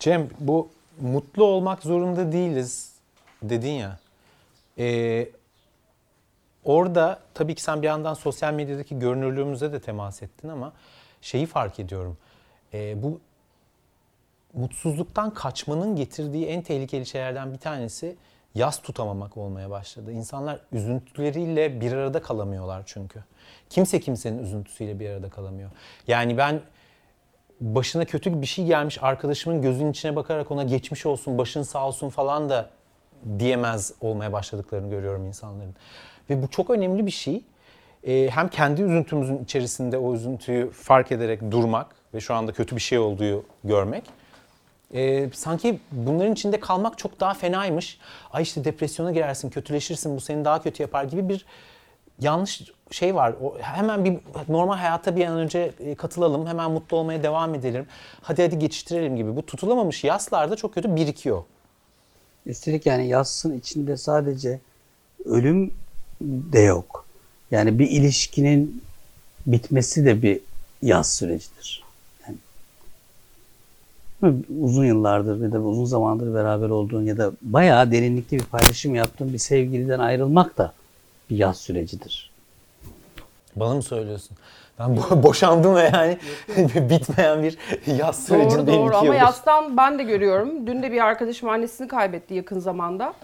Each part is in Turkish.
Cem bu mutlu olmak zorunda değiliz dedin ya. Ee, orada tabii ki sen bir yandan sosyal medyadaki görünürlüğümüze de temas ettin ama şeyi fark ediyorum. Ee, bu mutsuzluktan kaçmanın getirdiği en tehlikeli şeylerden bir tanesi yas tutamamak olmaya başladı. İnsanlar üzüntüleriyle bir arada kalamıyorlar çünkü. Kimse kimsenin üzüntüsüyle bir arada kalamıyor. Yani ben başına kötü bir şey gelmiş arkadaşımın gözünün içine bakarak ona geçmiş olsun, başın sağ olsun falan da diyemez olmaya başladıklarını görüyorum insanların. Ve bu çok önemli bir şey. Ee, hem kendi üzüntümüzün içerisinde o üzüntüyü fark ederek durmak ve şu anda kötü bir şey olduğu görmek. Ee, sanki bunların içinde kalmak çok daha fenaymış. Ay işte depresyona girersin, kötüleşirsin, bu seni daha kötü yapar gibi bir yanlış şey var. O, hemen bir normal hayata bir an önce e, katılalım. Hemen mutlu olmaya devam edelim. Hadi hadi geçiştirelim gibi. Bu tutulamamış yaslarda çok kötü birikiyor. Üstelik yani yasın içinde sadece ölüm de yok. Yani bir ilişkinin bitmesi de bir yaz sürecidir. Yani uzun yıllardır ya da uzun zamandır beraber olduğun ya da bayağı derinlikli bir paylaşım yaptığın bir sevgiliden ayrılmak da bir yaz sürecidir. Bana mı söylüyorsun? Ben bo- boşandım ve yani bitmeyen bir yaz sürecindeyim. Doğru doğru ama yastan ben de görüyorum. Dün de bir arkadaşım annesini kaybetti yakın zamanda.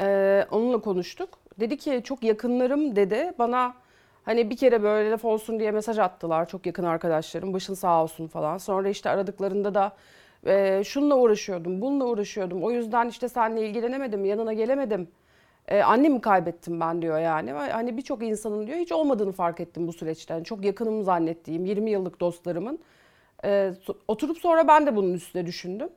Ee, onunla konuştuk. Dedi ki çok yakınlarım dedi bana hani bir kere böyle laf olsun diye mesaj attılar çok yakın arkadaşlarım başın sağ olsun falan. Sonra işte aradıklarında da e, şununla uğraşıyordum bununla uğraşıyordum o yüzden işte seninle ilgilenemedim yanına gelemedim. Ee, annemi kaybettim ben diyor yani. Hani birçok insanın diyor hiç olmadığını fark ettim bu süreçte. Yani çok yakınım zannettiğim 20 yıllık dostlarımın. Ee, oturup sonra ben de bunun üstüne düşündüm.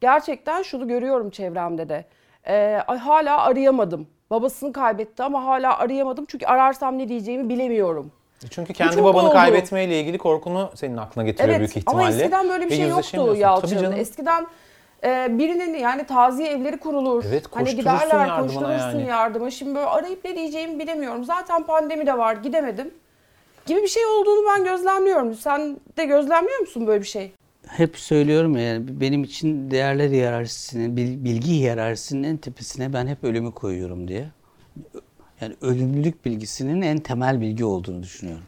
Gerçekten şunu görüyorum çevremde de. Ee, hala arayamadım. Babasını kaybetti ama hala arayamadım. Çünkü ararsam ne diyeceğimi bilemiyorum. Çünkü kendi çok babanı oldu. kaybetmeyle ilgili korkunu senin aklına getiriyor büyük ihtimalle. ama eskiden böyle bir Ve şey yoktu Yalçın. Eskiden e, birinin yani taziye evleri kurulur. Evet, hani giderler yardıma koşturursun yani. yardıma. Şimdi böyle arayıp ne diyeceğimi bilemiyorum. Zaten pandemi de var gidemedim. Gibi bir şey olduğunu ben gözlemliyorum. Sen de gözlemliyor musun böyle bir şey? Hep söylüyorum ya yani benim için değerler hiyerarşisinin, bil- bilgi hiyerarşisinin en tepesine ben hep ölümü koyuyorum diye. Yani ölümlülük bilgisinin en temel bilgi olduğunu düşünüyorum.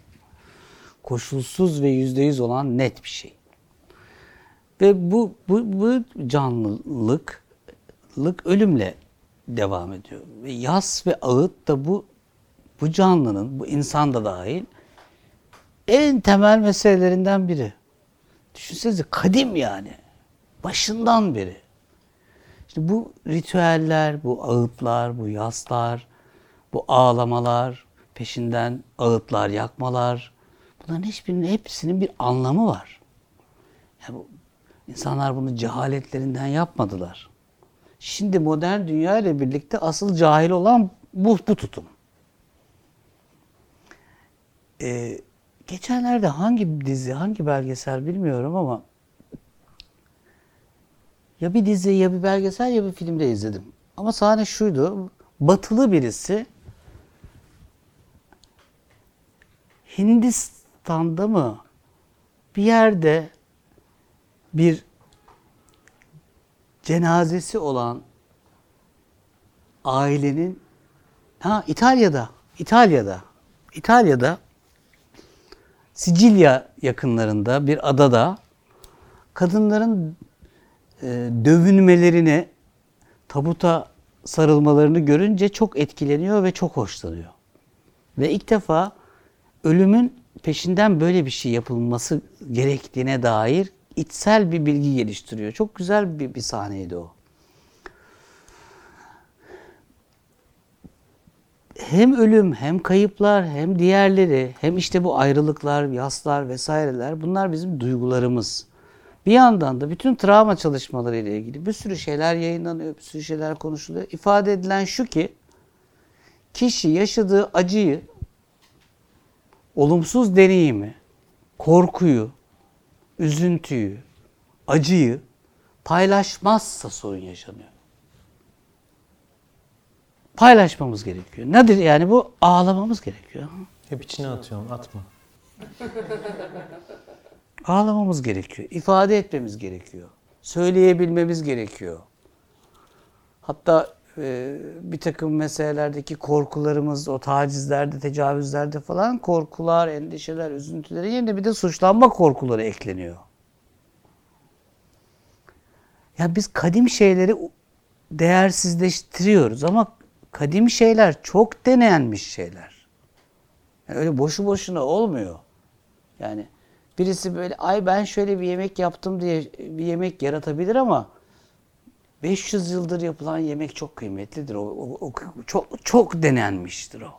Koşulsuz ve yüzde yüz olan net bir şey. Ve bu, bu, bu canlılık lık ölümle devam ediyor. Ve yas ve ağıt da bu bu canlının, bu insan da dahil en temel meselelerinden biri. Düşünsenize kadim yani. Başından beri. İşte bu ritüeller, bu ağıtlar, bu yaslar, bu ağlamalar, peşinden ağıtlar yakmalar. Bunların hiçbirinin hepsinin bir anlamı var. Yani insanlar bunu cehaletlerinden yapmadılar. Şimdi modern dünya ile birlikte asıl cahil olan bu, bu tutum. Ee, geçenlerde hangi dizi, hangi belgesel bilmiyorum ama ya bir dizi ya bir belgesel ya bir filmde izledim. Ama sahne şuydu. Batılı birisi Hindistan'da mı bir yerde bir cenazesi olan ailenin ha İtalya'da İtalya'da İtalya'da Sicilya yakınlarında bir adada kadınların e, dövünmelerini tabuta sarılmalarını görünce çok etkileniyor ve çok hoşlanıyor. Ve ilk defa ölümün peşinden böyle bir şey yapılması gerektiğine dair içsel bir bilgi geliştiriyor. Çok güzel bir, bir sahneydi o. Hem ölüm, hem kayıplar, hem diğerleri, hem işte bu ayrılıklar, yaslar vesaireler bunlar bizim duygularımız. Bir yandan da bütün travma çalışmaları ile ilgili bir sürü şeyler yayınlanıyor, bir sürü şeyler konuşuluyor. İfade edilen şu ki kişi yaşadığı acıyı, olumsuz deneyimi, korkuyu, üzüntüyü, acıyı paylaşmazsa sorun yaşanıyor. Paylaşmamız gerekiyor. Nedir yani bu? Ağlamamız gerekiyor. Hep içine atıyorsun atma. Ağlamamız gerekiyor. ifade etmemiz gerekiyor. söyleyebilmemiz gerekiyor. Hatta e, bir takım meselelerdeki korkularımız, o tacizlerde, tecavüzlerde falan korkular, endişeler, üzüntülerin yerine bir de suçlanma korkuları ekleniyor. Ya biz kadim şeyleri değersizleştiriyoruz ama kadim şeyler çok denenmiş şeyler. Yani öyle boşu boşuna olmuyor. Yani birisi böyle ay ben şöyle bir yemek yaptım diye bir yemek yaratabilir ama 500 yıldır yapılan yemek çok kıymetlidir. O, o- o çok çok denenmiştir o.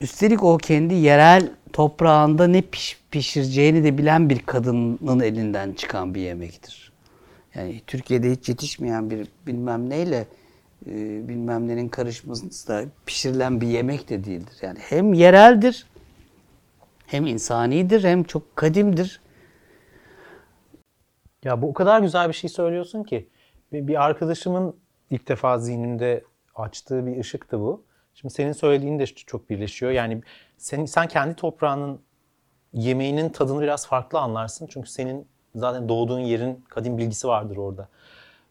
Üstelik o kendi yerel toprağında ne piş, pişireceğini de bilen bir kadının elinden çıkan bir yemektir. Yani Türkiye'de hiç yetişmeyen bir bilmem neyle e, bilmem nenin karışmasında pişirilen bir yemek de değildir. Yani hem yereldir, hem insanidir, hem çok kadimdir. Ya bu o kadar güzel bir şey söylüyorsun ki. Bir, bir arkadaşımın ilk defa zihnimde açtığı bir ışıktı bu. Şimdi senin söylediğin de çok birleşiyor. Yani sen, sen kendi toprağının yemeğinin tadını biraz farklı anlarsın. Çünkü senin zaten doğduğun yerin kadim bilgisi vardır orada.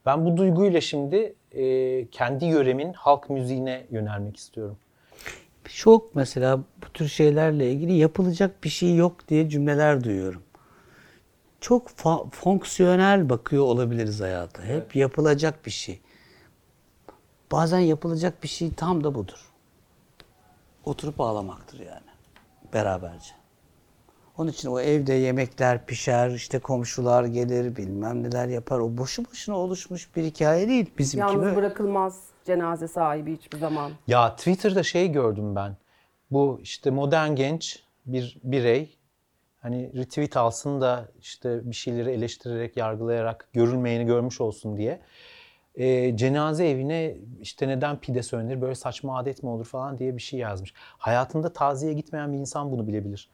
Ben bu duyguyla şimdi e, kendi yöremin halk müziğine yönelmek istiyorum. Çok mesela bu tür şeylerle ilgili yapılacak bir şey yok diye cümleler duyuyorum. Çok fa- fonksiyonel bakıyor olabiliriz hayata. Hep yapılacak bir şey. Bazen yapılacak bir şey tam da budur. Oturup ağlamaktır yani. Beraberce. Onun için o evde yemekler pişer, işte komşular gelir, bilmem neler yapar. O boşu boşuna oluşmuş bir hikaye değil. Bizimki Yalnız bırakılmaz cenaze sahibi hiçbir zaman. Ya Twitter'da şey gördüm ben. Bu işte modern genç bir birey hani retweet alsın da işte bir şeyleri eleştirerek, yargılayarak görülmeyeni görmüş olsun diye. Ee, cenaze evine işte neden pide söylenir, böyle saçma adet mi olur falan diye bir şey yazmış. Hayatında taziye gitmeyen bir insan bunu bilebilir.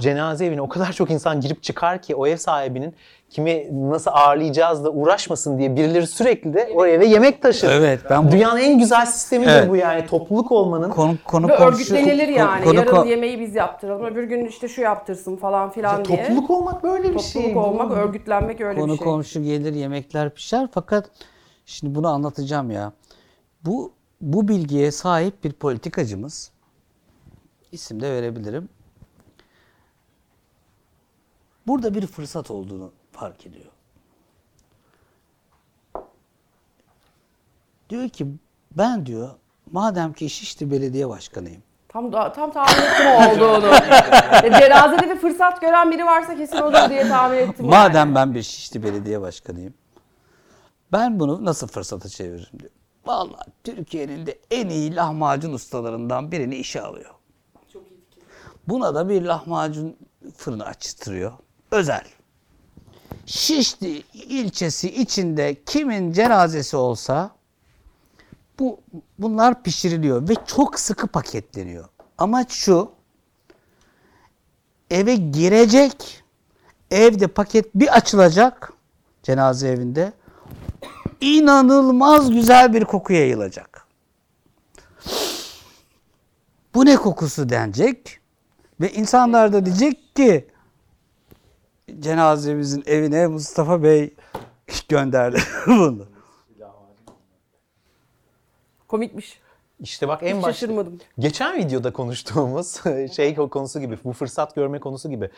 Cenaze evine o kadar çok insan girip çıkar ki o ev sahibinin kimi nasıl ağırlayacağız da uğraşmasın diye birileri sürekli de o eve yemek taşır. Evet, ben bu- Dünyanın en güzel sistemidir Evet. bu yani. Topluluk olmanın Konu, konu Ve komşu- örgütlenilir yani. konu- Yarın konu- yemeği biz yaptıralım. Öbür gün işte şu yaptırsın falan filan diye. topluluk olmak böyle bir şey. Topluluk olmak, örgütlenmek öyle Konu bir şey. komşu gelir yemekler pişer fakat şimdi bunu anlatacağım ya. Bu bu bilgiye sahip bir politikacımız isim de verebilirim. Burada bir fırsat olduğunu fark ediyor. Diyor ki ben diyor madem ki Şişli Belediye Başkanıyım. Tam da, tam tahmin ettim o olduğunu. E, Cenazede bir fırsat gören biri varsa kesin odur diye tahmin ettim. yani. Madem ben bir Şişli Belediye Başkanıyım. Ben bunu nasıl fırsata çeviririm diyor. Vallahi Türkiye'nin de en iyi lahmacun ustalarından birini işe alıyor. Buna da bir lahmacun fırını açtırıyor. Özel. Şişli ilçesi içinde kimin cenazesi olsa bu bunlar pişiriliyor ve çok sıkı paketleniyor. Amaç şu. Eve girecek. Evde paket bir açılacak cenaze evinde. inanılmaz güzel bir koku yayılacak. Bu ne kokusu denecek ve insanlar da diyecek ki cenazemizin evine Mustafa Bey gönderdi bunu. Komikmiş. İşte bak en Hiç başta. şaşırmadım. Geçen videoda konuştuğumuz şey konusu gibi, bu fırsat görme konusu gibi.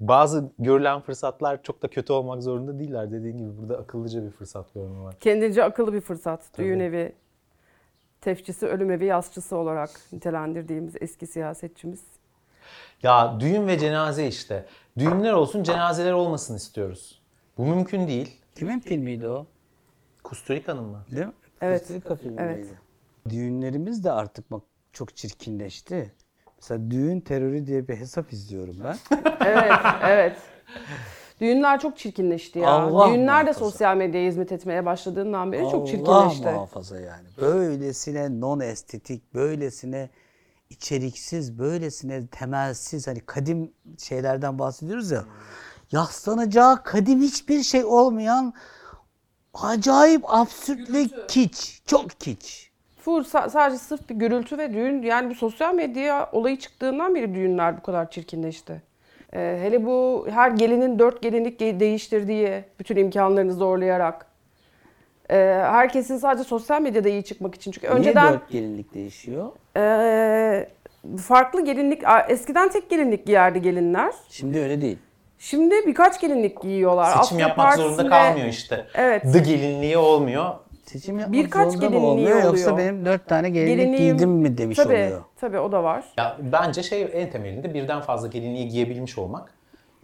Bazı görülen fırsatlar çok da kötü olmak zorunda değiller. Dediğin gibi burada akıllıca bir fırsat görme var. Kendince akıllı bir fırsat. Düğün evi, tefçisi, ölüm evi, yasçısı olarak nitelendirdiğimiz eski siyasetçimiz. Ya düğün ve cenaze işte. Düğünler olsun, cenazeler olmasın istiyoruz. Bu mümkün değil. Kimin filmiydi o? Kusturica'nın mı? Değil mi? Evet, Kostika filmiydi. evet. Düğünlerimiz de artık bak çok çirkinleşti. Mesela düğün terörü diye bir hesap izliyorum ben. Evet, evet. Düğünler çok çirkinleşti ya. Allah Düğünler de muhafaza. sosyal medyaya hizmet etmeye başladığından beri çok Allah çirkinleşti. muhafaza yani. Böylesine non estetik, böylesine içeriksiz, böylesine temelsiz hani kadim şeylerden bahsediyoruz ya. Yaslanacağı kadim hiçbir şey olmayan acayip absürt ve kiç. Çok kiç. Fur sa- sadece sırf bir gürültü ve düğün yani bu sosyal medya olayı çıktığından beri düğünler bu kadar çirkinleşti. Ee, hele bu her gelinin dört gelinlik ge- değiştirdiği, bütün imkanlarını zorlayarak. Ee, herkesin sadece sosyal medyada iyi çıkmak için. Çünkü önceden Niye dört gelinlik değişiyor? ee, farklı gelinlik, eskiden tek gelinlik giyerdi gelinler. Şimdi öyle değil. Şimdi birkaç gelinlik giyiyorlar. Seçim Afya yapmak zorunda Partisi'nde- kalmıyor işte. Evet. The gelinliği olmuyor. Seçim yapmak Birkaç zorunda mı gelinliği olmuyor yoksa oluyor. benim dört tane gelinlik Gelinliğim- giydim mi demiş tabii, oluyor. Tabii o da var. Ya bence şey en temelinde birden fazla gelinliği giyebilmiş olmak.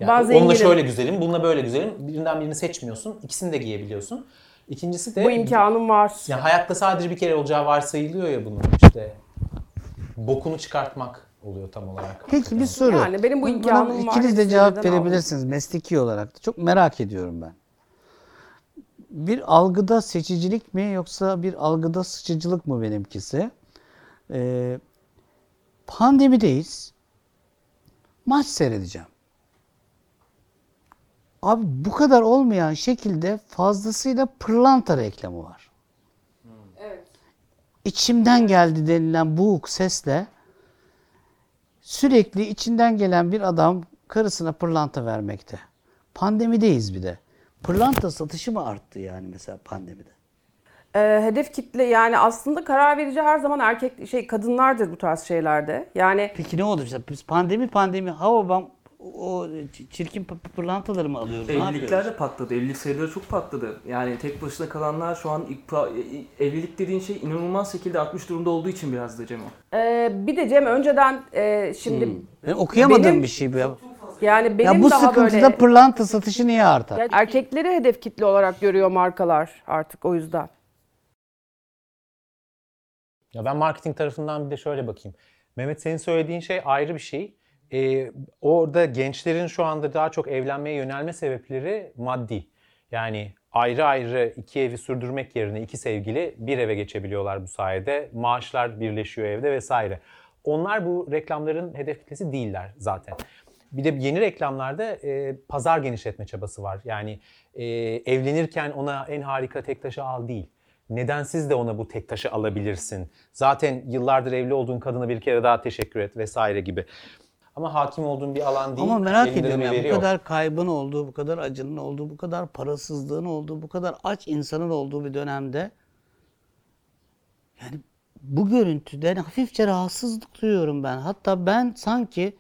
Yani Ben onunla şöyle güzelim, bununla böyle güzelim. Birinden birini seçmiyorsun. ikisini de giyebiliyorsun. İkincisi de Bu imkanım var. ya hayatta sadece bir kere olacağı varsayılıyor ya bunun işte bokunu çıkartmak oluyor tam olarak. Peki bir soru. Yani benim bu Buna imkanım var. İkiniz de cevap verebilirsiniz mesleki olarak. da. Çok merak ediyorum ben. Bir algıda seçicilik mi yoksa bir algıda sıçıcılık mı benimkisi? Ee, pandemideyiz. Maç seyredeceğim. Abi bu kadar olmayan şekilde fazlasıyla pırlanta reklamı var. Evet. içimden geldi denilen boğuk sesle sürekli içinden gelen bir adam karısına pırlanta vermekte. Pandemideyiz bir de. Pırlanta satışı mı arttı yani mesela pandemide? Ee, hedef kitle yani aslında karar verici her zaman erkek şey kadınlardır bu tarz şeylerde. Yani Peki ne oldu? Biz pandemi pandemi hava bam o çirkin pı- pı- pırlantaları mı alıyoruz? Evlilikler de patladı. Evlilik sayıları çok patladı. Yani tek başına kalanlar şu an pa- e- evlilik dediğin şey inanılmaz şekilde artmış durumda olduğu için biraz da Cem o. e, bir de Cem önceden e, şimdi Ben okuyamadığım Benim- bir şey bu ya. yani benim Ya bu daha sıkıntıda böyle pırlanta satışı niye artar? Ya erkekleri hedef kitle olarak görüyor markalar artık o yüzden. Ya ben marketing tarafından bir de şöyle bakayım. Mehmet senin söylediğin şey ayrı bir şey. Ee, orada gençlerin şu anda daha çok evlenmeye yönelme sebepleri maddi. Yani ayrı ayrı iki evi sürdürmek yerine iki sevgili bir eve geçebiliyorlar bu sayede. Maaşlar birleşiyor evde vesaire. Onlar bu reklamların hedef kitlesi değiller zaten. Bir de yeni reklamlarda e, pazar genişletme çabası var. Yani e, evlenirken ona en harika tek taşı al değil. Neden siz de ona bu tek taşı alabilirsin? Zaten yıllardır evli olduğun kadına bir kere daha teşekkür et vesaire gibi. Ama hakim olduğun bir alan değil. Ama merak elinde ediyorum ya veri bu yok. kadar kaybın olduğu, bu kadar acının olduğu, bu kadar parasızlığın olduğu, bu kadar aç insanın olduğu bir dönemde yani bu görüntüden hafifçe rahatsızlık duyuyorum ben. Hatta ben sanki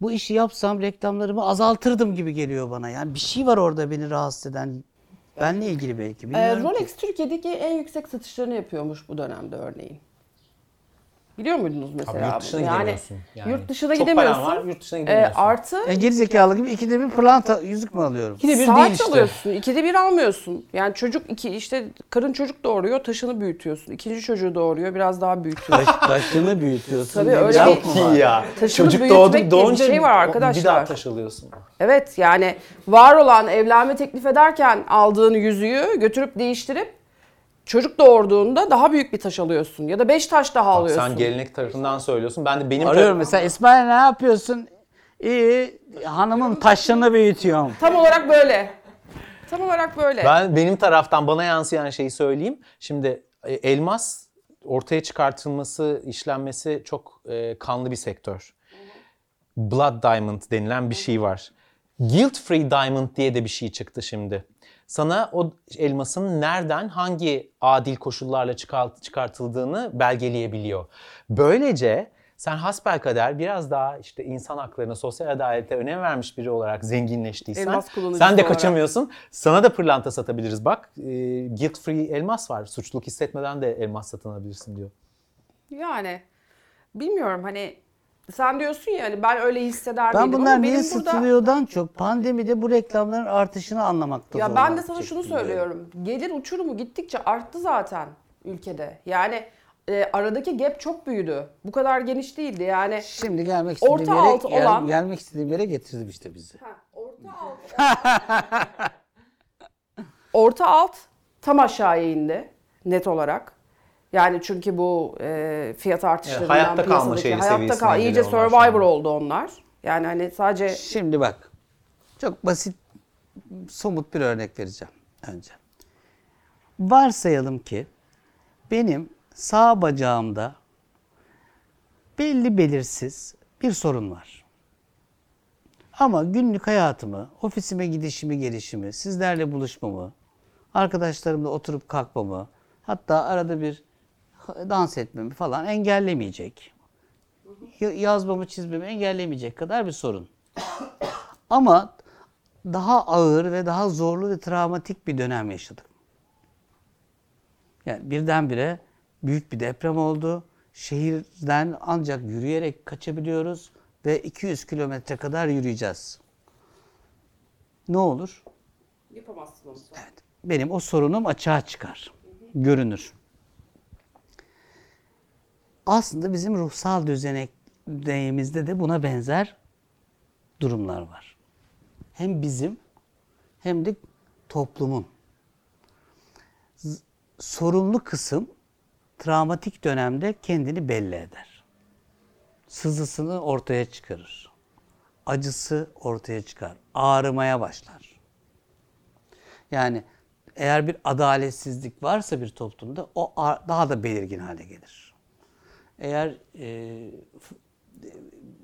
bu işi yapsam reklamlarımı azaltırdım gibi geliyor bana. Yani bir şey var orada beni rahatsız eden. Benle ilgili belki. Ee, Bilmiyorum ki. Rolex Türkiye'deki en yüksek satışlarını yapıyormuş bu dönemde örneğin. Biliyor muydunuz mesela? Abi yurt dışına bunu? gidemiyorsun. Yani yurt dışına çok gidemiyorsun. paran var, yurt dışına gidemiyorsun. artı Ya gerizekalı gibi ikide bir pırlanta yüzük mü alıyorum? İkide bir saat değil işte. alıyorsun. ikide bir almıyorsun. Yani çocuk iki işte karın çocuk doğuruyor taşını büyütüyorsun. İkinci çocuğu doğuruyor biraz daha büyütüyorsun. Taş, taşını büyütüyorsun. Tabii, öyle Çok iyi ya. Taşını Çocuk büyütmek doğdu, diye bir doğunca şey var Bir daha arkadaşlar. taş alıyorsun. Evet yani var olan evlenme teklif ederken aldığın yüzüğü götürüp değiştirip çocuk doğurduğunda daha büyük bir taş alıyorsun. Ya da beş taş daha Bak, alıyorsun. sen gelenek tarafından söylüyorsun. Ben de benim Arıyorum mesela İsmail ne yapıyorsun? İyi hanımın taşını büyütüyorum. Tam olarak böyle. Tam olarak böyle. Ben benim taraftan bana yansıyan şeyi söyleyeyim. Şimdi e, elmas ortaya çıkartılması, işlenmesi çok e, kanlı bir sektör. Blood Diamond denilen bir şey var. Guilt Free Diamond diye de bir şey çıktı şimdi. Sana o elmasın nereden, hangi adil koşullarla çıkart- çıkartıldığını belgeleyebiliyor. Böylece sen hasbelkader biraz daha işte insan haklarına, sosyal adalete önem vermiş biri olarak zenginleştiysen sen de olarak. kaçamıyorsun. Sana da pırlanta satabiliriz bak. E, guilt free elmas var. Suçluluk hissetmeden de elmas satın alabilirsin diyor. Yani bilmiyorum hani sen diyorsun ya hani ben öyle hisseder Ben miydim bunlar ama niye benim burada... satılıyordan çok pandemide bu reklamların artışını anlamakta Ya ben de sana şunu çekiniyorum. söylüyorum. Gelir uçurumu gittikçe arttı zaten ülkede. Yani e, aradaki gap çok büyüdü. Bu kadar geniş değildi yani. Şimdi gelmek istediğim Orta yere, alt gel- olan- gelmek istediğim yere getirdim işte bizi. Orta alt. Orta alt tam aşağıya indi net olarak. Yani çünkü bu e, fiyat artışlarından hayatta kalma şeyi hayatta kal iyice survivor oldu onlar. Yani hani sadece Şimdi bak çok basit somut bir örnek vereceğim önce. Varsayalım ki benim sağ bacağımda belli belirsiz bir sorun var. Ama günlük hayatımı, ofisime gidişimi, gelişimi, sizlerle buluşmamı, arkadaşlarımla oturup kalkmamı, hatta arada bir dans etmemi falan engellemeyecek. Ya- Yazmamı, çizmemi engellemeyecek kadar bir sorun. Ama daha ağır ve daha zorlu ve travmatik bir dönem yaşadık. Yani birdenbire büyük bir deprem oldu. Şehirden ancak yürüyerek kaçabiliyoruz ve 200 kilometre kadar yürüyeceğiz. Ne olur? Yapamazsın onu. Evet. Benim o sorunum açığa çıkar. Görünür. Aslında bizim ruhsal düzeneklerimizde de buna benzer durumlar var. Hem bizim hem de toplumun. Sorunlu kısım travmatik dönemde kendini belli eder. Sızısını ortaya çıkarır. Acısı ortaya çıkar. Ağrımaya başlar. Yani eğer bir adaletsizlik varsa bir toplumda o daha da belirgin hale gelir. Eğer e,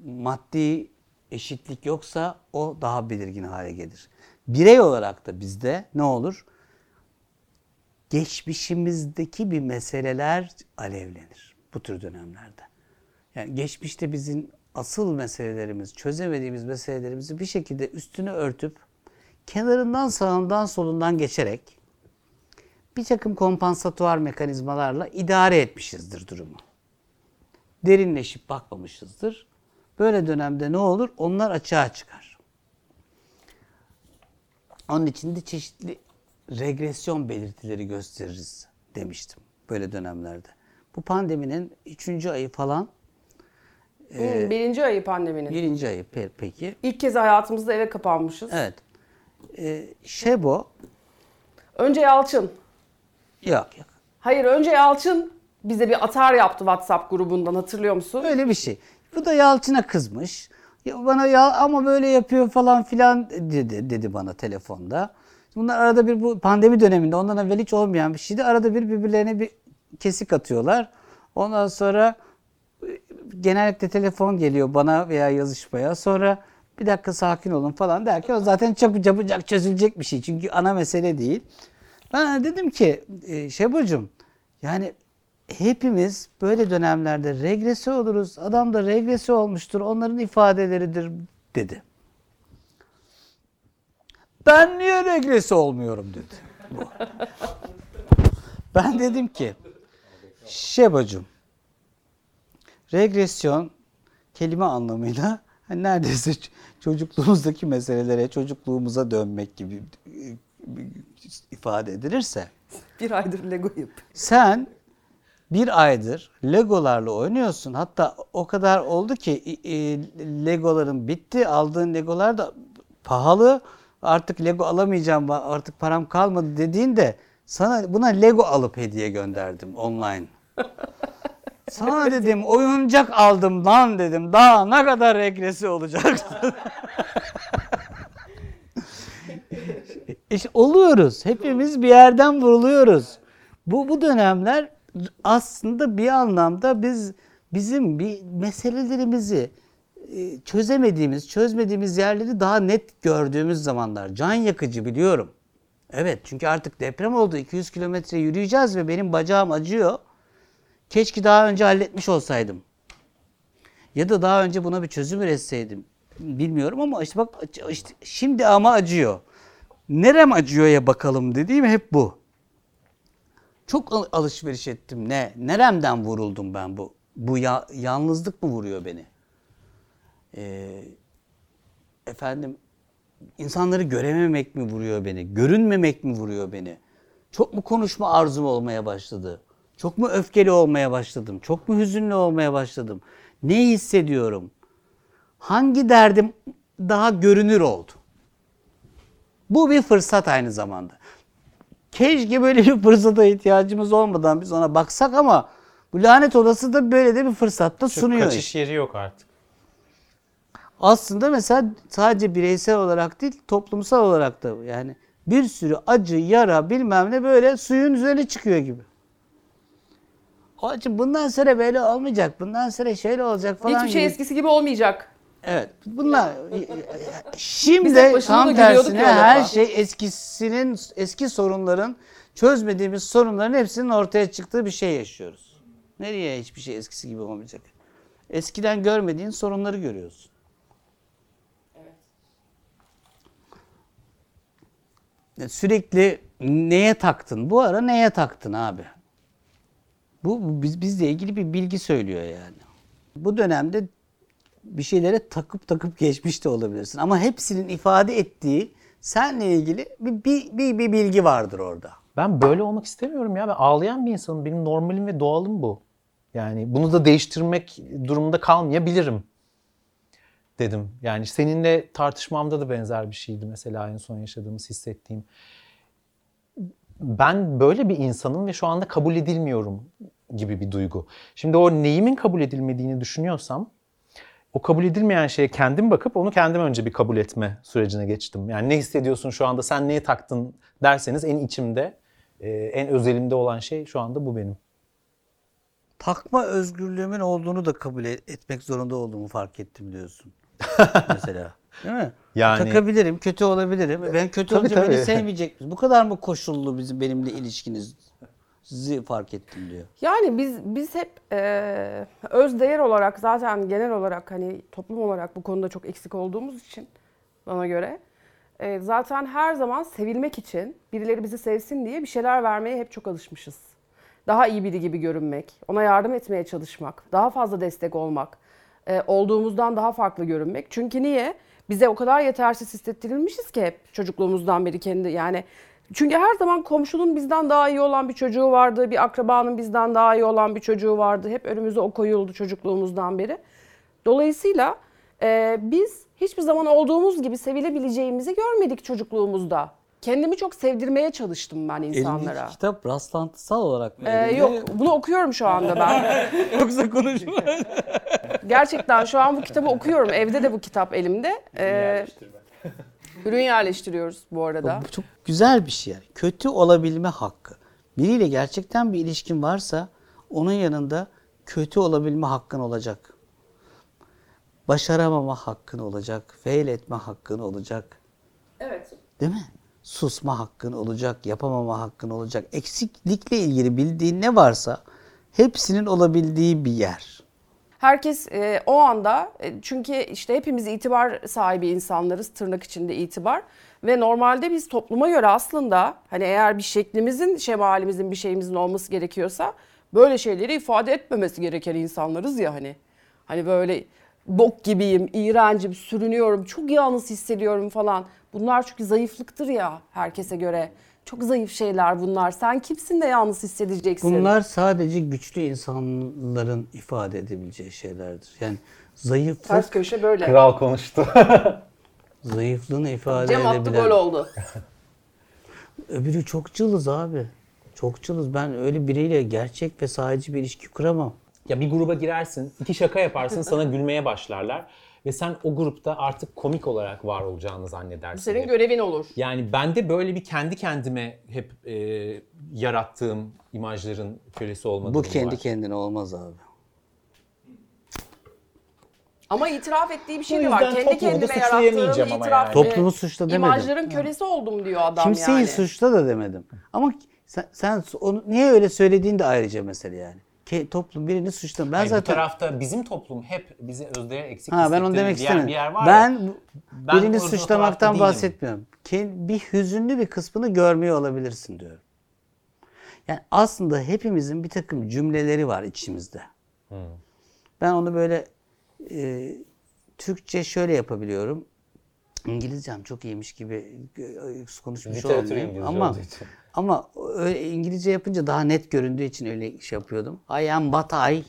maddi eşitlik yoksa o daha belirgin hale gelir. Birey olarak da bizde ne olur? Geçmişimizdeki bir meseleler alevlenir bu tür dönemlerde. Yani geçmişte bizim asıl meselelerimiz, çözemediğimiz meselelerimizi bir şekilde üstünü örtüp kenarından sağından solundan geçerek bir takım kompansatuar mekanizmalarla idare etmişizdir durumu. Derinleşip bakmamışızdır. Böyle dönemde ne olur? Onlar açığa çıkar. Onun için de çeşitli regresyon belirtileri gösteririz demiştim böyle dönemlerde. Bu pandeminin üçüncü ayı falan, Hı, birinci ayı pandeminin. birinci ayı pe- peki. İlk kez hayatımızda eve kapanmışız. Evet. Ee, Şebo, Önce Yalçın. yok yok. Hayır önce Yalçın bize bir atar yaptı WhatsApp grubundan hatırlıyor musun? Öyle bir şey. Bu da Yalçın'a kızmış. Ya bana ya ama böyle yapıyor falan filan dedi dedi bana telefonda. Bunlar arada bir bu pandemi döneminde ondan evvel hiç olmayan bir şeydi. Arada bir birbirlerine bir kesik atıyorlar. Ondan sonra e, genellikle telefon geliyor bana veya yazışmaya. Sonra bir dakika sakin olun falan derken o zaten çok çabucak çözülecek bir şey. Çünkü ana mesele değil. Ben dedim ki e, Şebocuğum yani hepimiz böyle dönemlerde regrese oluruz. Adam da regrese olmuştur. Onların ifadeleridir dedi. Ben niye regrese olmuyorum dedi. Ben dedim ki Şebacım regresyon kelime anlamıyla hani neredeyse çocukluğumuzdaki meselelere çocukluğumuza dönmek gibi e, ifade edilirse Bir aydır Lego yap. sen bir aydır Legolarla oynuyorsun. Hatta o kadar oldu ki e, Legoların bitti. Aldığın Legolar da pahalı. Artık Lego alamayacağım. Artık param kalmadı dediğinde sana buna Lego alıp hediye gönderdim online. Sana dedim oyuncak aldım lan dedim. Daha ne kadar regresi olacak. İşte oluyoruz. Hepimiz bir yerden vuruluyoruz. Bu bu dönemler aslında bir anlamda biz bizim bir meselelerimizi e, çözemediğimiz, çözmediğimiz yerleri daha net gördüğümüz zamanlar. Can yakıcı biliyorum. Evet çünkü artık deprem oldu. 200 kilometre yürüyeceğiz ve benim bacağım acıyor. Keşke daha önce halletmiş olsaydım. Ya da daha önce buna bir çözüm üretseydim. Bilmiyorum ama işte bak işte şimdi ama acıyor. Nerem acıyor ya bakalım dediğim hep bu. Çok al- alışveriş ettim. Ne? Neremden vuruldum ben bu? Bu ya- yalnızlık mı vuruyor beni? Ee, efendim insanları görememek mi vuruyor beni? Görünmemek mi vuruyor beni? Çok mu konuşma arzum olmaya başladı? Çok mu öfkeli olmaya başladım? Çok mu hüzünlü olmaya başladım? Ne hissediyorum? Hangi derdim daha görünür oldu? Bu bir fırsat aynı zamanda. Keşke böyle bir fırsata ihtiyacımız olmadan biz ona baksak ama bu lanet odası da böyle de bir fırsatta Çünkü sunuyor. kaçış yeri yok artık. Aslında mesela sadece bireysel olarak değil toplumsal olarak da yani bir sürü acı, yara bilmem ne böyle suyun üzerine çıkıyor gibi. Onun için bundan sonra böyle olmayacak, bundan sonra şöyle olacak falan Hiçbir şey gibi. eskisi gibi olmayacak. Evet. Bunlar şimdi Biz hep başımıza tam tersine her defa. şey eskisinin eski sorunların çözmediğimiz sorunların hepsinin ortaya çıktığı bir şey yaşıyoruz. Nereye hiçbir şey eskisi gibi olmayacak? Eskiden görmediğin sorunları görüyorsun. Sürekli neye taktın? Bu ara neye taktın abi? Bu, bu biz bizle ilgili bir bilgi söylüyor yani. Bu dönemde bir şeylere takıp takıp geçmiş de olabilirsin. Ama hepsinin ifade ettiği seninle ilgili bir, bir, bir, bir bilgi vardır orada. Ben böyle olmak istemiyorum ya. Ben ağlayan bir insanım. Benim normalim ve doğalım bu. Yani bunu da değiştirmek durumunda kalmayabilirim dedim. Yani seninle tartışmamda da benzer bir şeydi mesela en son yaşadığımız hissettiğim. Ben böyle bir insanım ve şu anda kabul edilmiyorum gibi bir duygu. Şimdi o neyimin kabul edilmediğini düşünüyorsam o kabul edilmeyen şeye kendim bakıp onu kendim önce bir kabul etme sürecine geçtim. Yani ne hissediyorsun şu anda sen neye taktın derseniz en içimde, e, en özelimde olan şey şu anda bu benim. Takma özgürlüğümün olduğunu da kabul et- etmek zorunda olduğumu fark ettim diyorsun. Mesela. Değil mi? Yani- Takabilirim, kötü olabilirim. Ben kötü Tabii, olunca beni sevmeyecek? Bu kadar mı koşullu bizim benimle ilişkiniz? Sizi fark ettim diyor. Yani biz biz hep e, öz değer olarak zaten genel olarak hani toplum olarak bu konuda çok eksik olduğumuz için bana göre e, zaten her zaman sevilmek için birileri bizi sevsin diye bir şeyler vermeye hep çok alışmışız. Daha iyi biri gibi görünmek, ona yardım etmeye çalışmak, daha fazla destek olmak, e, olduğumuzdan daha farklı görünmek. Çünkü niye? Bize o kadar yetersiz hissettirilmişiz ki hep çocukluğumuzdan beri kendi yani çünkü her zaman komşunun bizden daha iyi olan bir çocuğu vardı, bir akrabanın bizden daha iyi olan bir çocuğu vardı. Hep önümüze o koyuldu çocukluğumuzdan beri. Dolayısıyla e, biz hiçbir zaman olduğumuz gibi sevilebileceğimizi görmedik çocukluğumuzda. Kendimi çok sevdirmeye çalıştım ben insanlara. Elindeki kitap rastlantısal olarak mı? Ee, elinde? yok, bunu okuyorum şu anda ben. Yoksa konuşma. Gerçekten şu an bu kitabı okuyorum. Evde de bu kitap elimde. Ee, ürün yerleştiriyoruz bu arada. Bu çok güzel bir şey yani. Kötü olabilme hakkı. Biriyle gerçekten bir ilişkin varsa onun yanında kötü olabilme hakkın olacak. Başaramama hakkın olacak. Fail etme hakkın olacak. Evet. Değil mi? Susma hakkın olacak, yapamama hakkın olacak. Eksiklikle ilgili bildiğin ne varsa hepsinin olabildiği bir yer. Herkes e, o anda e, çünkü işte hepimiz itibar sahibi insanlarız tırnak içinde itibar ve normalde biz topluma göre aslında hani eğer bir şeklimizin, şemalimizin bir şeyimizin olması gerekiyorsa böyle şeyleri ifade etmemesi gereken insanlarız ya hani. Hani böyle bok gibiyim, iğrencim, sürünüyorum, çok yalnız hissediyorum falan. Bunlar çünkü zayıflıktır ya herkese göre. Çok zayıf şeyler bunlar. Sen kimsin de yalnız hissedeceksin? Bunlar sadece güçlü insanların ifade edebileceği şeylerdir. Yani zayıflık, Ters köşe böyle. Kral konuştu. zayıflığını ifade Cem attı edebilen. gol oldu. Öbürü çok cılız abi. Çok cılız. Ben öyle biriyle gerçek ve sadece bir ilişki kuramam. ya bir gruba girersin, iki şaka yaparsın, sana gülmeye başlarlar. Ve sen o grupta artık komik olarak var olacağını zannedersin. Bu senin hep. görevin olur. Yani ben de böyle bir kendi kendime hep e, yarattığım imajların kölesi olma Bu kendi var. kendine olmaz abi. Ama itiraf ettiği bir şey de var. Kendi kendime yarattığım itiraf. yani. Toplumu suçla demedim. İmajların kölesi oldum diyor adam Kimseyi yani. suçla da demedim. Ama sen, sen onu niye öyle söylediğin de ayrıca mesele yani. Ki toplum birini suçlamıyor. Ben Hayır, Bu zaten tarafta bizim toplum hep bize özdeğer eksik ha ben onu demek istemedim. bir yer var Ben ya. bu- Ben birini suçlamaktan bahsetmiyorum. Bir hüzünlü bir kısmını görmüyor olabilirsin diyorum. Yani aslında hepimizin bir takım cümleleri var içimizde. Ben onu böyle e, Türkçe şöyle yapabiliyorum. İngilizcem çok iyiymiş gibi e, konuşmuş olmayayım ama. Ama öyle İngilizce yapınca daha net göründüğü için öyle şey yapıyordum. I am what I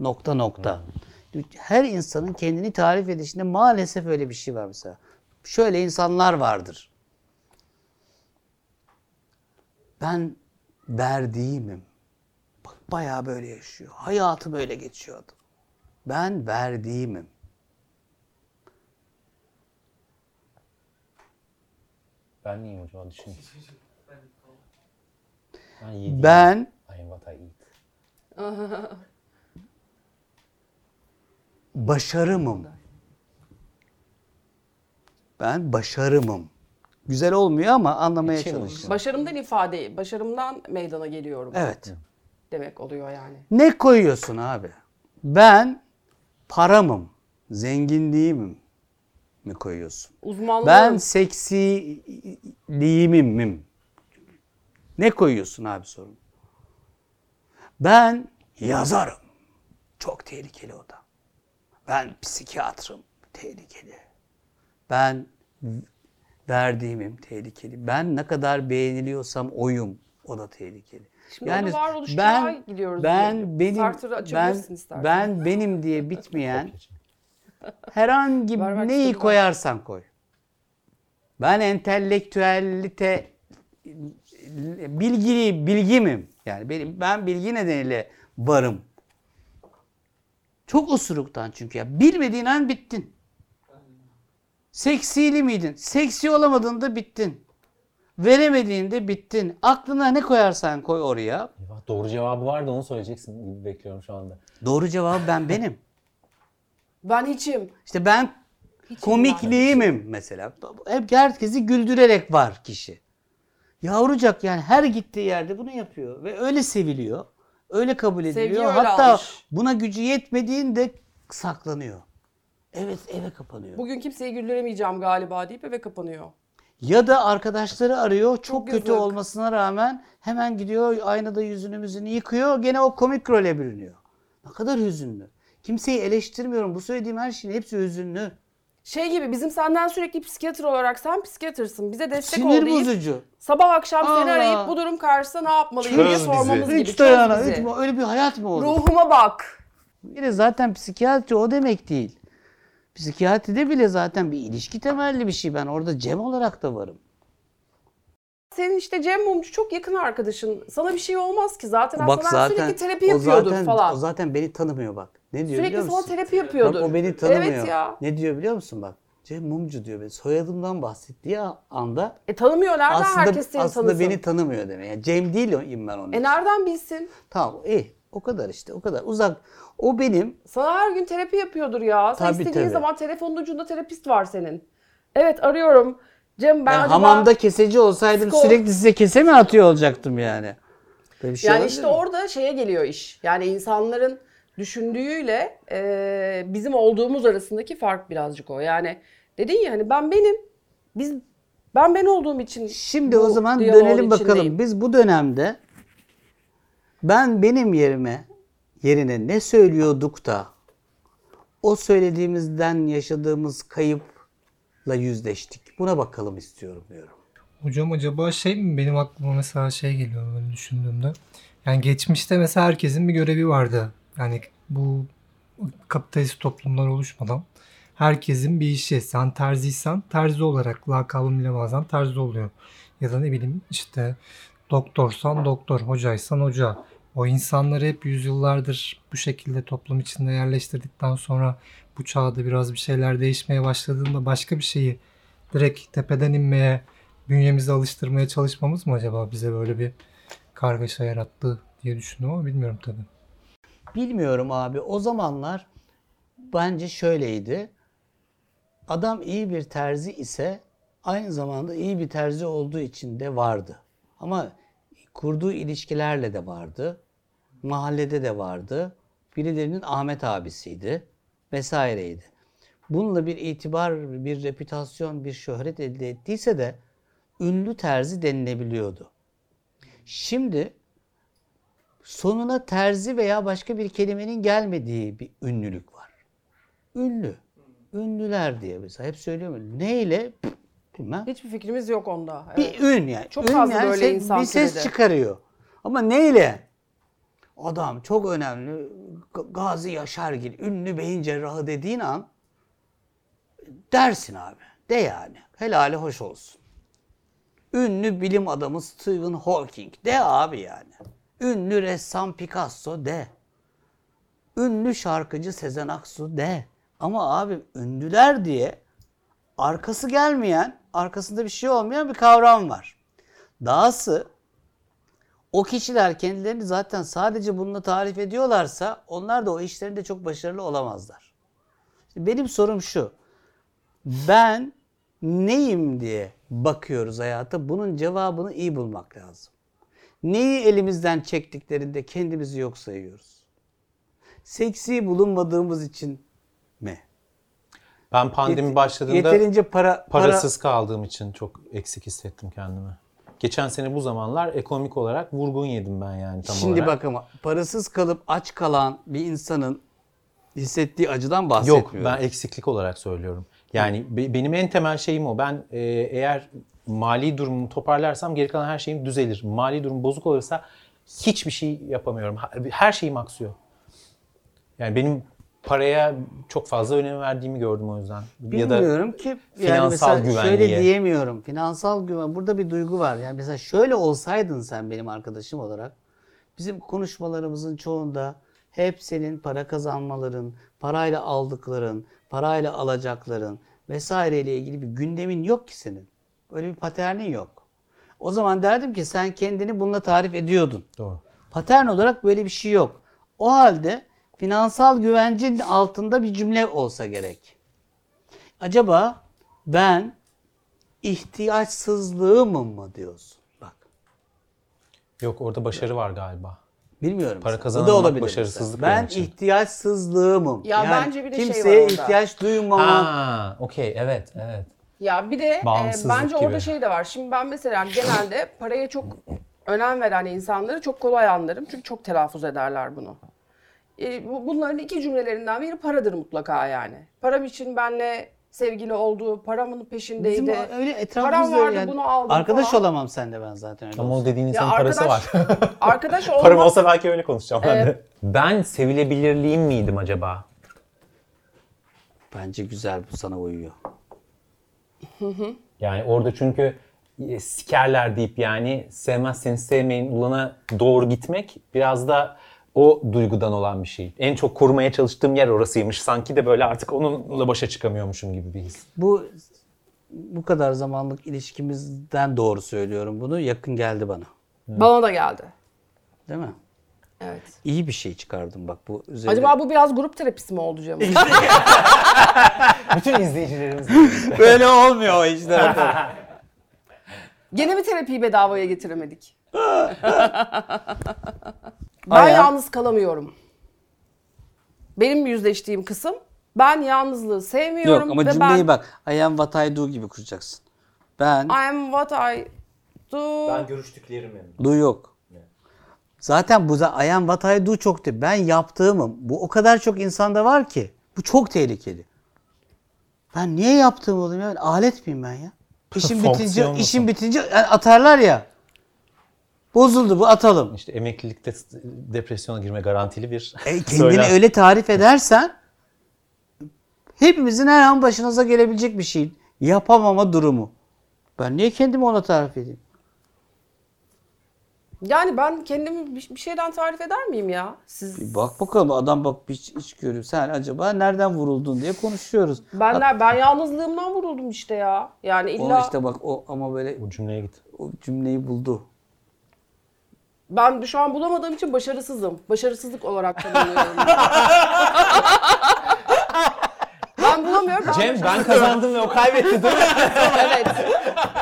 nokta nokta. Her insanın kendini tarif edişinde maalesef öyle bir şey var mesela. Şöyle insanlar vardır. Ben verdiğimim. Bak bayağı böyle yaşıyor. Hayatı böyle geçiyor adam. Ben verdiğimim. Ben neyim acaba düşüneyim. Ben yediğim. Ben I am what I eat. başarımım. Ben başarımım. Güzel olmuyor ama anlamaya çalışıyorum. Başarımdan ifade, başarımdan meydana geliyorum. Evet. Demek oluyor yani. Ne koyuyorsun abi? Ben paramım, zenginliğimim mi koyuyorsun? Uzmanlığım. Ben seksiliğimim. Ne koyuyorsun abi sorun? Ben yazarım. Çok tehlikeli o da. Ben psikiyatrım. Tehlikeli. Ben verdiğimim tehlikeli. Ben ne kadar beğeniliyorsam oyum. O da tehlikeli. Şimdi varoluşçuluğa ben gidiyoruz ben diye. benim ben istersen. ben benim diye bitmeyen herhangi neyi koyarsan koy. Ben entelektüellite bilgili bilgimim. Yani benim ben bilgi nedeniyle varım. Çok osuruktan çünkü ya. Bilmediğin an bittin. Seksili miydin? Seksi olamadığında bittin. Veremediğinde bittin. Aklına ne koyarsan koy oraya. Eyvah, Doğru cevabı var da onu söyleyeceksin gibi bekliyorum şu anda. Doğru cevabı ben benim. Ben hiçim. İşte ben komikliğimim mesela. Hep herkesi güldürerek var kişi. Yavrucak yani her gittiği yerde bunu yapıyor ve öyle seviliyor. Öyle kabul ediliyor. Sevgiyi öyle Hatta almış. buna gücü yetmediğinde saklanıyor. Evet eve kapanıyor. Bugün kimseyi güldüremeyeceğim galiba deyip eve kapanıyor. Ya da arkadaşları arıyor. Çok, kötü yazık. olmasına rağmen hemen gidiyor aynada yüzünü müzünü yıkıyor. Gene o komik role bürünüyor. Ne kadar hüzünlü. Kimseyi eleştirmiyorum. Bu söylediğim her şeyin hepsi hüzünlü. Şey gibi bizim senden sürekli psikiyatr olarak sen psikiyatırsın. Bize destek ol Sinir deyip bozucu. sabah akşam seni Allah. arayıp bu durum karşısında ne yapmalıyım diye Çöz bizi. sormamız gibi. Hiç Çöz dayana. bizi. Hiç, öyle bir hayat mı olur? Ruhuma bak. Bir de zaten psikiyatri o demek değil. Psikiyatride bile zaten bir ilişki temelli bir şey. Ben orada Cem olarak da varım. Senin işte Cem Mumcu çok yakın arkadaşın. Sana bir şey olmaz ki zaten. Bak Aslında zaten sürekli terapi o yapıyordur zaten falan. o zaten beni tanımıyor bak. Ne diyor sürekli biliyor sana musun? terapi yapıyordur. Bak o beni tanımıyor. Evet ya. Ne diyor biliyor musun bak? Cem Mumcu diyor. Ben soyadımdan bahsettiği anda E tanımıyor. Nereden aslında herkes seni aslında tanısın? beni tanımıyor demek. Yani Cem değilim ben onun. E nereden bilsin? Tamam iyi. O kadar işte o kadar. Uzak. O benim Sana her gün terapi yapıyordur ya. Sen Tabii, istediğin tabii. zaman telefonun ucunda terapist var senin. Evet arıyorum. Cem ben, ben acaba... hamamda keseci olsaydım Psiko- sürekli size kese mi atıyor olacaktım yani? Böyle bir şey Yani olabilir işte mi? orada şeye geliyor iş. Yani insanların düşündüğüyle e, bizim olduğumuz arasındaki fark birazcık o. Yani dedin ya hani ben benim. Biz ben ben olduğum için Şimdi bu o zaman dönelim bakalım. içindeyim. Biz bu dönemde ben benim yerime yerine ne söylüyorduk da o söylediğimizden yaşadığımız kayıpla yüzleştik. Buna bakalım istiyorum diyorum. Hocam acaba şey mi benim aklıma mesela şey geliyor böyle düşündüğümde. Yani geçmişte mesela herkesin bir görevi vardı. Yani bu kapitalist toplumlar oluşmadan herkesin bir işi. Sen terziysen terzi olarak lakabın bile bazen terzi oluyor. Ya da ne bileyim işte doktorsan doktor, hocaysan hoca. O insanları hep yüzyıllardır bu şekilde toplum içinde yerleştirdikten sonra bu çağda biraz bir şeyler değişmeye başladığında başka bir şeyi direkt tepeden inmeye bünyemizi alıştırmaya çalışmamız mı acaba bize böyle bir kargaşa yarattı diye düşündüm ama bilmiyorum tabii. Bilmiyorum abi. O zamanlar bence şöyleydi. Adam iyi bir terzi ise aynı zamanda iyi bir terzi olduğu için de vardı. Ama kurduğu ilişkilerle de vardı. Mahallede de vardı. Birilerinin Ahmet abisiydi vesaireydi. Bununla bir itibar, bir reputasyon, bir şöhret elde ettiyse de ünlü terzi denilebiliyordu. Şimdi sonuna terzi veya başka bir kelimenin gelmediği bir ünlülük var. Ünlü. Ünlüler diye mesela hep söylüyorum. Neyle? Bilmem. Hiçbir fikrimiz yok onda. Evet. Bir ün yani. Çok Ün fazla yani böyle insan Bir ses türedi. çıkarıyor. Ama neyle? Adam çok önemli. Gazi Yaşargil, ünlü beyin cerrahı dediğin an dersin abi. De yani. Helali hoş olsun. Ünlü bilim adamı Stephen Hawking. De abi yani. Ünlü ressam Picasso de. Ünlü şarkıcı Sezen Aksu de. Ama abi ünlüler diye arkası gelmeyen, arkasında bir şey olmayan bir kavram var. Dahası o kişiler kendilerini zaten sadece bununla tarif ediyorlarsa onlar da o işlerinde çok başarılı olamazlar. Benim sorum şu. Ben neyim diye bakıyoruz hayata. Bunun cevabını iyi bulmak lazım. Neyi elimizden çektiklerinde kendimizi yok sayıyoruz. Seksi bulunmadığımız için mi? Ben pandemi Yet- başladığında Yeterince para, para parasız kaldığım için çok eksik hissettim kendimi. Geçen sene bu zamanlar ekonomik olarak vurgun yedim ben yani tam Şimdi olarak. bak ama parasız kalıp aç kalan bir insanın hissettiği acıdan Yok bahsetmiyorum. ben eksiklik olarak söylüyorum. Yani be- benim en temel şeyim o. Ben e, eğer mali durumumu toparlarsam geri kalan her şeyim düzelir. Mali durum bozuk olursa hiçbir şey yapamıyorum. Her şeyim aksıyor. Yani benim paraya çok fazla önem verdiğimi gördüm o yüzden. ya da Bilmiyorum ki yani finansal mesela güvenliğe. şöyle diyemiyorum. Finansal güven burada bir duygu var. Yani mesela şöyle olsaydın sen benim arkadaşım olarak bizim konuşmalarımızın çoğunda hep senin para kazanmaların, parayla aldıkların, parayla alacakların vesaireyle ilgili bir gündemin yok ki senin. Öyle bir paternin yok. O zaman derdim ki sen kendini bununla tarif ediyordun. Doğru. Patern olarak böyle bir şey yok. O halde finansal güvencin altında bir cümle olsa gerek. Acaba ben ihtiyaçsızlığımı mı diyorsun? Bak. Yok orada başarı var galiba. Bilmiyorum. Para kazanamamak da olabilir başarısızlık mesela. Ben için. ihtiyaçsızlığımım. Ya bence bir de şey var kimseye orada. ihtiyaç duymamam. Ha, okey evet evet. Ya bir de e, Bağımsızlık bence orada gibi. şey de var. Şimdi ben mesela genelde paraya çok önem veren insanları çok kolay anlarım. Çünkü çok telaffuz ederler bunu. E, bu- bunların iki cümlelerinden biri paradır mutlaka yani. Param için benle sevgili oldu, paramın peşindeydi. Bizim öyle Param etrafımızda vardı yani. bunu aldım Arkadaş falan. olamam seninle ben zaten öyle Ama o olsa. dediğin Ya insanın parası var. arkadaş, arkadaş olmak Param olsa belki öyle konuşacağım ben Evet. de. Ben sevilebilirliğim miydim acaba? Bence güzel bu sana uyuyor. Yani orada çünkü e, sikerler deyip yani sevmezseniz sevmeyin ulana doğru gitmek biraz da o duygudan olan bir şey. En çok korumaya çalıştığım yer orasıymış. Sanki de böyle artık onunla başa çıkamıyormuşum gibi bir his. Bu bu kadar zamanlık ilişkimizden doğru söylüyorum bunu. Yakın geldi bana. bana da geldi. Değil mi? Evet. İyi bir şey çıkardım bak bu üzerine. Acaba bu biraz grup terapisi mi oldu Cem? Bütün izleyicilerimiz böyle olmuyor o işler. Gene mi terapiyi bedavaya getiremedik? ben Aya- yalnız kalamıyorum. Benim yüzleştiğim kısım ben yalnızlığı sevmiyorum Yok ama ve cümleyi ben bak. I am what I do gibi kuracaksın. Ben I am what I do. görüştüklerimi. do yok. Zaten bu da I am what I do çok değil. Ben yaptığımım. Bu o kadar çok insanda var ki. Bu çok tehlikeli. Ben niye yaptığımı olayım ya? Ben alet miyim ben ya? İşim bitince, işim bitince yani atarlar ya. Bozuldu bu atalım. İşte emeklilikte depresyona girme garantili bir E, kendini söylem. öyle tarif edersen hepimizin her an başınıza gelebilecek bir şey. Yapamama durumu. Ben niye kendimi ona tarif edeyim? Yani ben kendimi bir bir şeyden tarif eder miyim ya? Siz Bir bak bakalım adam bak hiç, hiç görüyor. Sen acaba nereden vuruldun diye konuşuyoruz. benler ben yalnızlığımdan vuruldum işte ya. Yani O illa işte bak o ama böyle Bu cümleye git. o cümleyi buldu. ben şu an bulamadığım için başarısızım. Başarısızlık olarak tanımlıyorum. ben bulamıyorum. Ben Cem ben kazandım ve o kaybetti değil mi? evet.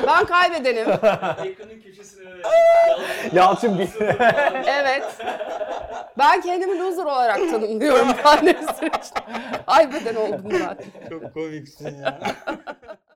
Ben kaybedenim. Ekranın köşesine Yalçın bir... Evet. Ben kendimi loser olarak tanımlıyorum pandemi süreçte. Kaybeden oldum ben. Çok komiksin ya.